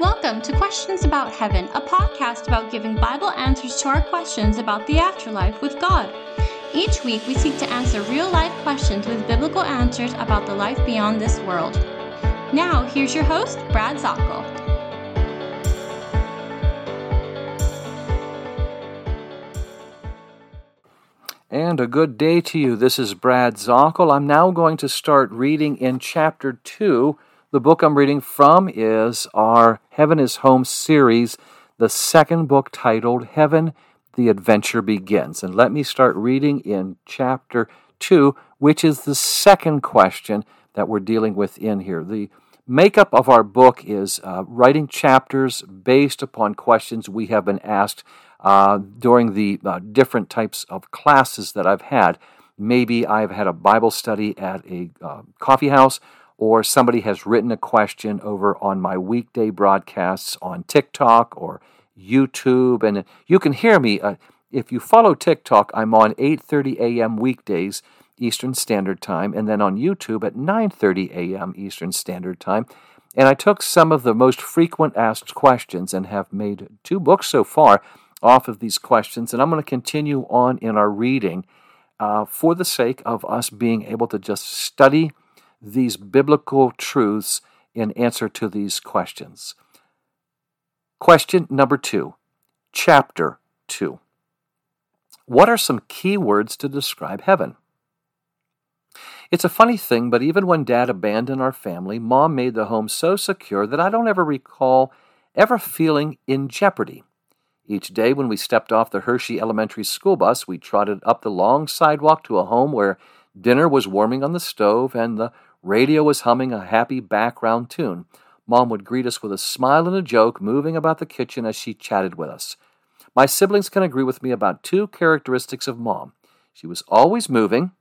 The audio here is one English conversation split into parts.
Welcome to Questions About Heaven, a podcast about giving Bible answers to our questions about the afterlife with God. Each week, we seek to answer real life questions with biblical answers about the life beyond this world. Now, here's your host, Brad Zockoll. And a good day to you. This is Brad Zockoll. I'm now going to start reading in chapter 2 the book I'm reading from is our Heaven is Home series, the second book titled Heaven, the Adventure Begins. And let me start reading in chapter 2, which is the second question that we're dealing with in here. The makeup of our book is uh, writing chapters based upon questions we have been asked uh, during the uh, different types of classes that I've had. Maybe I've had a Bible study at a uh, coffee house or somebody has written a question over on my weekday broadcasts on TikTok or YouTube, and you can hear me. Uh, if you follow TikTok, I'm on 8:30 a.m. weekdays Eastern Standard Time, and then on YouTube at 9:30 a.m. Eastern Standard Time. And I took some of the most frequent asked questions and have made two books so far off of these questions. And I'm going to continue on in our reading uh, for the sake of us being able to just study these biblical truths in answer to these questions. Question number two, chapter two. What are some key words to describe heaven? It's a funny thing, but even when dad abandoned our family, mom made the home so secure that I don't ever recall ever feeling in jeopardy. Each day when we stepped off the Hershey Elementary School bus, we trotted up the long sidewalk to a home where dinner was warming on the stove and the Radio was humming a happy background tune. Mom would greet us with a smile and a joke, moving about the kitchen as she chatted with us. My siblings can agree with me about two characteristics of Mom. She was always moving,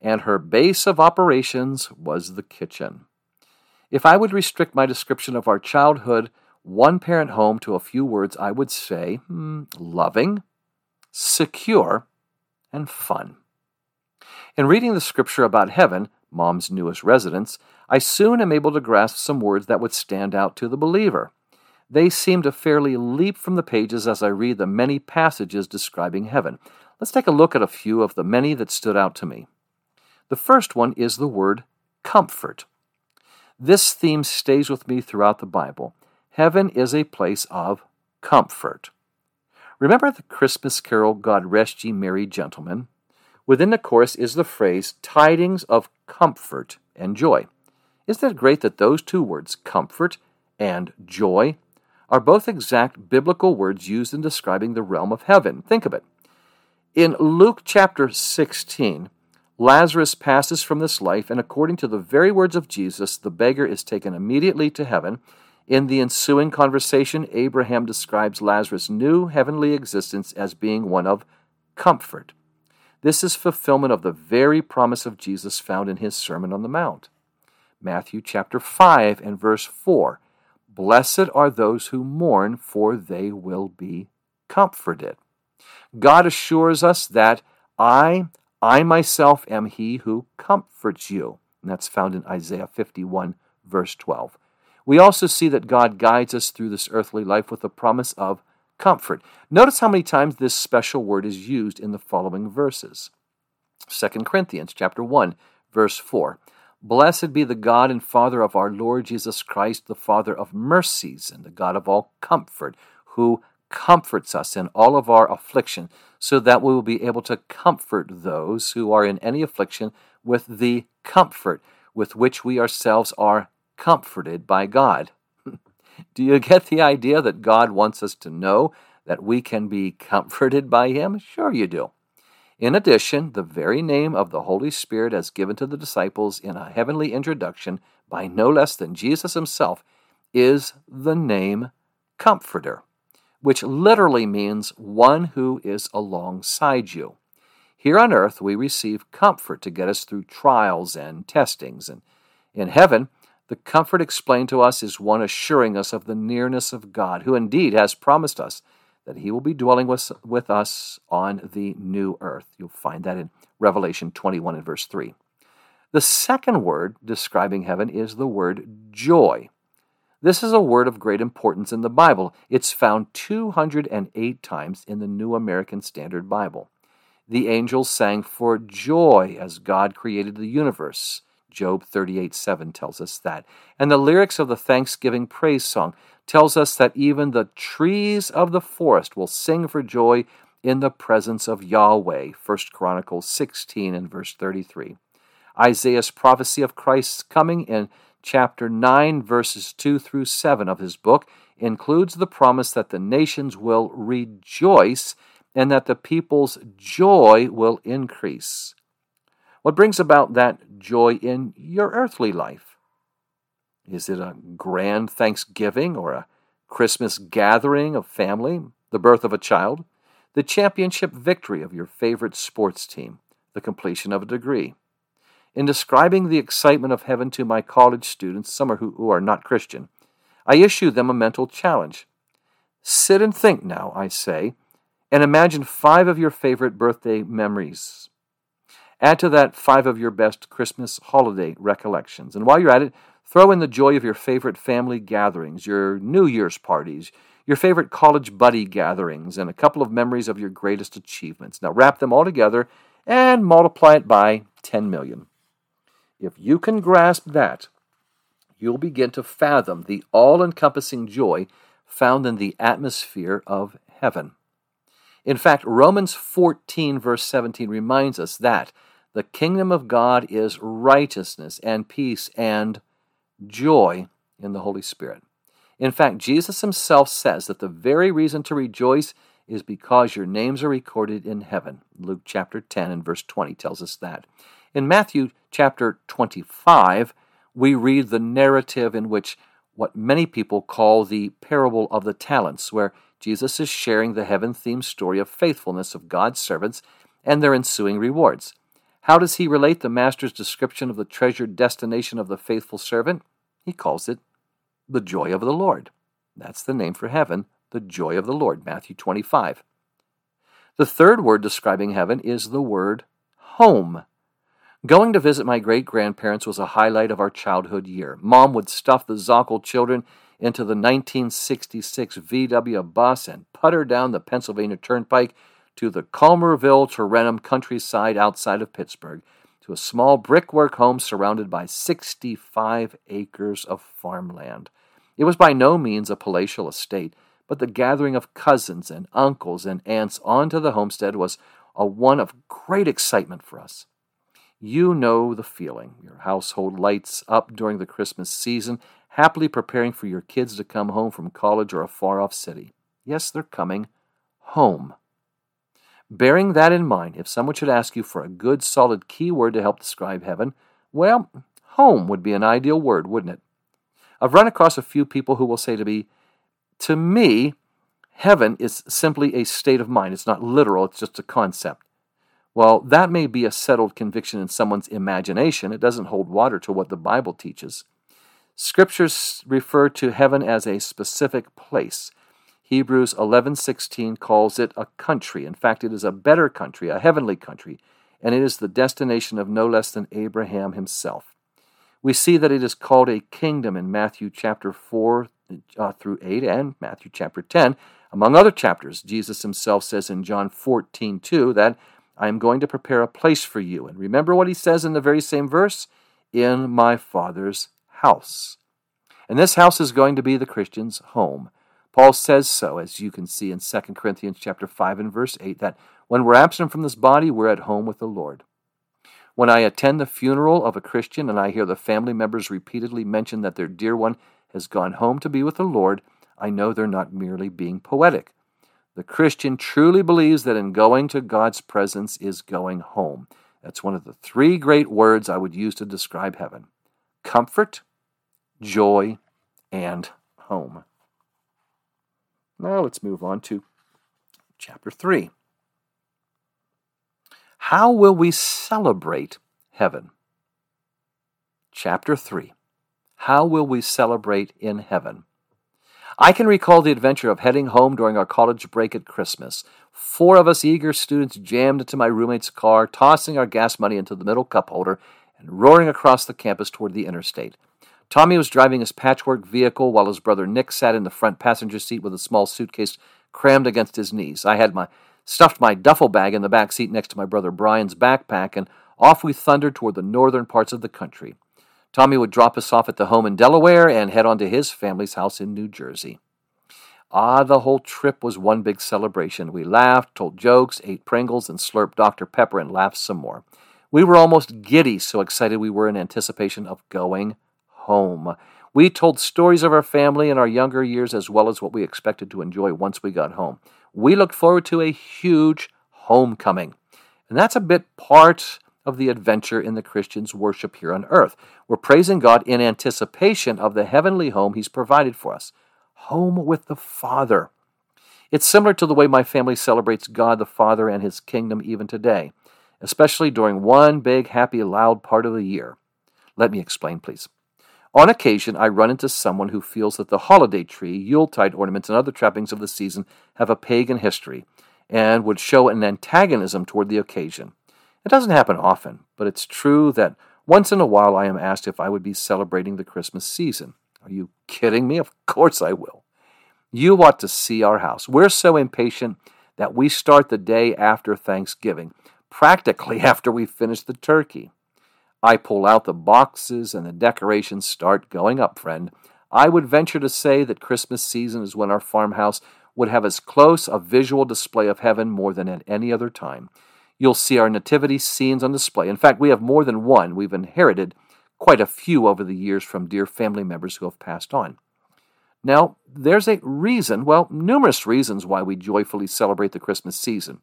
and her base of operations was the kitchen. If I would restrict my description of our childhood one parent home to a few words, I would say hmm, loving, secure, and fun. In reading the scripture about heaven, mom's newest residence, I soon am able to grasp some words that would stand out to the believer. They seem to fairly leap from the pages as I read the many passages describing heaven. Let's take a look at a few of the many that stood out to me. The first one is the word comfort. This theme stays with me throughout the Bible. Heaven is a place of comfort. Remember the Christmas carol, God Rest Ye Merry Gentlemen? Within the chorus is the phrase tidings of comfort and joy. Isn't it great that those two words, comfort and joy, are both exact biblical words used in describing the realm of heaven? Think of it. In Luke chapter 16, Lazarus passes from this life, and according to the very words of Jesus, the beggar is taken immediately to heaven. In the ensuing conversation, Abraham describes Lazarus' new heavenly existence as being one of comfort. This is fulfillment of the very promise of Jesus found in his Sermon on the Mount. Matthew chapter 5 and verse 4 Blessed are those who mourn, for they will be comforted. God assures us that I, I myself am he who comforts you. And that's found in Isaiah 51, verse 12. We also see that God guides us through this earthly life with the promise of comfort. Notice how many times this special word is used in the following verses. 2 Corinthians chapter 1 verse 4. Blessed be the God and Father of our Lord Jesus Christ, the Father of mercies and the God of all comfort, who comforts us in all of our affliction, so that we will be able to comfort those who are in any affliction with the comfort with which we ourselves are comforted by God. Do you get the idea that God wants us to know that we can be comforted by Him? Sure, you do. In addition, the very name of the Holy Spirit, as given to the disciples in a heavenly introduction by no less than Jesus Himself, is the name Comforter, which literally means one who is alongside you. Here on earth, we receive comfort to get us through trials and testings, and in heaven, the comfort explained to us is one assuring us of the nearness of God, who indeed has promised us that he will be dwelling with, with us on the new earth. You'll find that in Revelation 21 and verse 3. The second word describing heaven is the word joy. This is a word of great importance in the Bible. It's found 208 times in the New American Standard Bible. The angels sang for joy as God created the universe. Job 38 7 tells us that. And the lyrics of the Thanksgiving praise song tells us that even the trees of the forest will sing for joy in the presence of Yahweh. 1 Chronicles 16 and verse 33. Isaiah's prophecy of Christ's coming in chapter 9, verses 2 through 7 of his book includes the promise that the nations will rejoice and that the people's joy will increase. What brings about that joy in your earthly life? Is it a grand Thanksgiving or a Christmas gathering of family, the birth of a child, the championship victory of your favorite sports team, the completion of a degree? In describing the excitement of heaven to my college students, some who, who are not Christian, I issue them a mental challenge. Sit and think now, I say, and imagine five of your favorite birthday memories. Add to that five of your best Christmas holiday recollections. And while you're at it, throw in the joy of your favorite family gatherings, your New Year's parties, your favorite college buddy gatherings, and a couple of memories of your greatest achievements. Now wrap them all together and multiply it by 10 million. If you can grasp that, you'll begin to fathom the all encompassing joy found in the atmosphere of heaven. In fact, Romans 14, verse 17 reminds us that the kingdom of God is righteousness and peace and joy in the Holy Spirit. In fact, Jesus himself says that the very reason to rejoice is because your names are recorded in heaven. Luke chapter 10 and verse 20 tells us that. In Matthew chapter 25, we read the narrative in which what many people call the parable of the talents, where Jesus is sharing the heaven themed story of faithfulness of God's servants and their ensuing rewards. How does he relate the master's description of the treasured destination of the faithful servant? He calls it the joy of the Lord. That's the name for heaven, the joy of the Lord, Matthew 25. The third word describing heaven is the word home. Going to visit my great grandparents was a highlight of our childhood year. Mom would stuff the Zockoll children into the 1966 VW bus and putter down the Pennsylvania Turnpike to the Calmerville to countryside outside of Pittsburgh to a small brickwork home surrounded by 65 acres of farmland. It was by no means a palatial estate, but the gathering of cousins and uncles and aunts onto the homestead was a one of great excitement for us. You know the feeling. Your household lights up during the Christmas season, happily preparing for your kids to come home from college or a far off city. Yes, they're coming home. Bearing that in mind, if someone should ask you for a good, solid keyword to help describe heaven, well, home would be an ideal word, wouldn't it? I've run across a few people who will say to me, to me, heaven is simply a state of mind. It's not literal, it's just a concept. Well, that may be a settled conviction in someone's imagination. It doesn't hold water to what the Bible teaches. Scriptures refer to heaven as a specific place. Hebrews 11:16 calls it a country. In fact, it is a better country, a heavenly country, and it is the destination of no less than Abraham himself. We see that it is called a kingdom in Matthew chapter 4 uh, through 8 and Matthew chapter 10. Among other chapters, Jesus himself says in John 14:2 that I am going to prepare a place for you. And remember what he says in the very same verse? In my Father's house. And this house is going to be the Christian's home. Paul says so, as you can see in 2 Corinthians chapter 5 and verse 8, that when we're absent from this body, we're at home with the Lord. When I attend the funeral of a Christian and I hear the family members repeatedly mention that their dear one has gone home to be with the Lord, I know they're not merely being poetic. The Christian truly believes that in going to God's presence is going home. That's one of the three great words I would use to describe heaven comfort, joy, and home. Now let's move on to chapter 3. How will we celebrate heaven? Chapter 3. How will we celebrate in heaven? I can recall the adventure of heading home during our college break at Christmas. Four of us eager students jammed into my roommate's car, tossing our gas money into the middle cup holder and roaring across the campus toward the interstate. Tommy was driving his patchwork vehicle while his brother Nick sat in the front passenger seat with a small suitcase crammed against his knees. I had my stuffed my duffel bag in the back seat next to my brother Brian's backpack, and off we thundered toward the northern parts of the country. Tommy would drop us off at the home in Delaware and head on to his family's house in New Jersey. Ah, the whole trip was one big celebration. We laughed, told jokes, ate Pringles, and slurped Dr. Pepper and laughed some more. We were almost giddy, so excited we were in anticipation of going home. We told stories of our family in our younger years as well as what we expected to enjoy once we got home. We looked forward to a huge homecoming. And that's a bit part of the adventure in the Christian's worship here on earth. We're praising God in anticipation of the heavenly home He's provided for us home with the Father. It's similar to the way my family celebrates God the Father and His kingdom even today, especially during one big, happy, loud part of the year. Let me explain, please. On occasion, I run into someone who feels that the holiday tree, Yuletide ornaments, and other trappings of the season have a pagan history and would show an antagonism toward the occasion. It doesn't happen often, but it's true that once in a while I am asked if I would be celebrating the Christmas season. Are you kidding me? Of course I will. You ought to see our house. We're so impatient that we start the day after Thanksgiving, practically after we finish the turkey. I pull out the boxes and the decorations start going up, friend. I would venture to say that Christmas season is when our farmhouse would have as close a visual display of heaven more than at any other time. You'll see our nativity scenes on display. In fact, we have more than one. We've inherited quite a few over the years from dear family members who have passed on. Now, there's a reason, well, numerous reasons why we joyfully celebrate the Christmas season.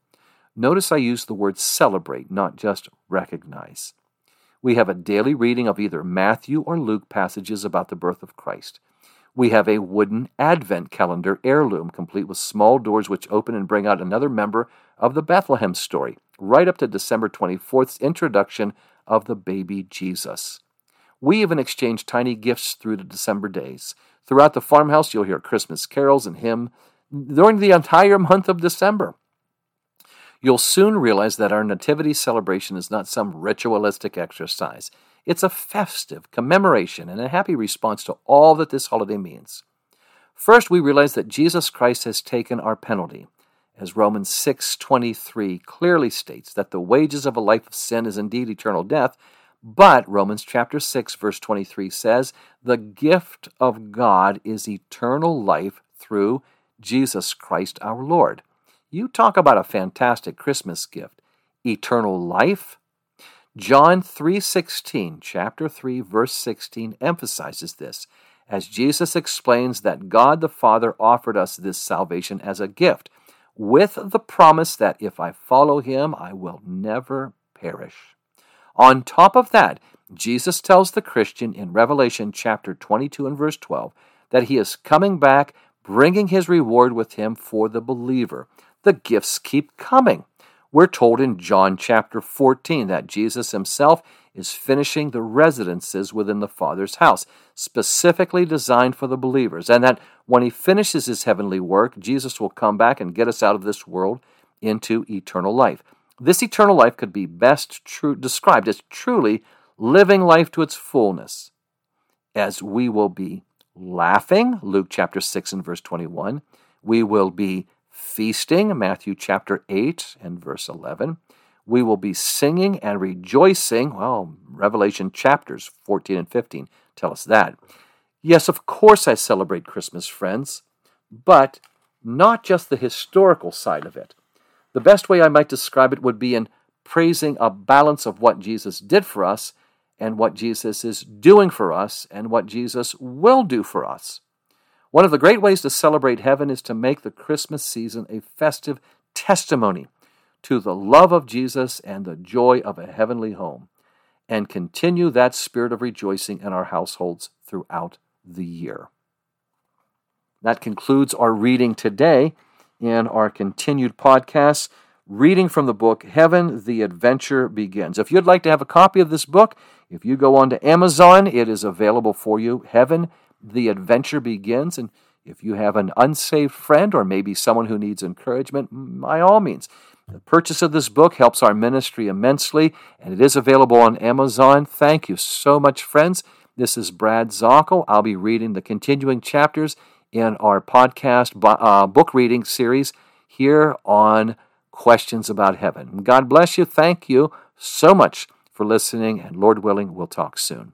Notice I use the word celebrate, not just recognize. We have a daily reading of either Matthew or Luke passages about the birth of Christ. We have a wooden Advent calendar heirloom, complete with small doors which open and bring out another member of the Bethlehem story, right up to December 24th's introduction of the baby Jesus. We even exchange tiny gifts through the December days. Throughout the farmhouse, you'll hear Christmas carols and hymn during the entire month of December. You'll soon realize that our Nativity celebration is not some ritualistic exercise. It's a festive commemoration and a happy response to all that this holiday means. First, we realize that Jesus Christ has taken our penalty. As Romans 6:23 clearly states that the wages of a life of sin is indeed eternal death, but Romans chapter 6 verse 23 says, "The gift of God is eternal life through Jesus Christ our Lord." You talk about a fantastic Christmas gift. Eternal life? John 3:16, chapter 3 verse 16 emphasizes this as Jesus explains that God the Father offered us this salvation as a gift with the promise that if I follow him I will never perish. On top of that, Jesus tells the Christian in Revelation chapter 22 and verse 12 that he is coming back, bringing his reward with him for the believer. The gifts keep coming. We're told in John chapter 14 that Jesus himself is finishing the residences within the Father's house, specifically designed for the believers, and that when he finishes his heavenly work, Jesus will come back and get us out of this world into eternal life. This eternal life could be best true, described as truly living life to its fullness, as we will be laughing, Luke chapter 6 and verse 21. We will be feasting, Matthew chapter 8 and verse 11. We will be singing and rejoicing. Well, Revelation chapters 14 and 15 tell us that. Yes, of course I celebrate Christmas, friends, but not just the historical side of it. The best way I might describe it would be in praising a balance of what Jesus did for us and what Jesus is doing for us and what Jesus will do for us. One of the great ways to celebrate heaven is to make the Christmas season a festive testimony to the love of Jesus and the joy of a heavenly home, and continue that spirit of rejoicing in our households throughout the year. That concludes our reading today in our continued podcast, reading from the book Heaven, the Adventure Begins. If you'd like to have a copy of this book, if you go on to Amazon, it is available for you. Heaven, the Adventure Begins. And if you have an unsaved friend or maybe someone who needs encouragement, by all means, the purchase of this book helps our ministry immensely, and it is available on Amazon. Thank you so much, friends. This is Brad Zockoll. I'll be reading the continuing chapters in our podcast uh, book reading series here on Questions About Heaven. God bless you. Thank you so much for listening, and Lord willing, we'll talk soon.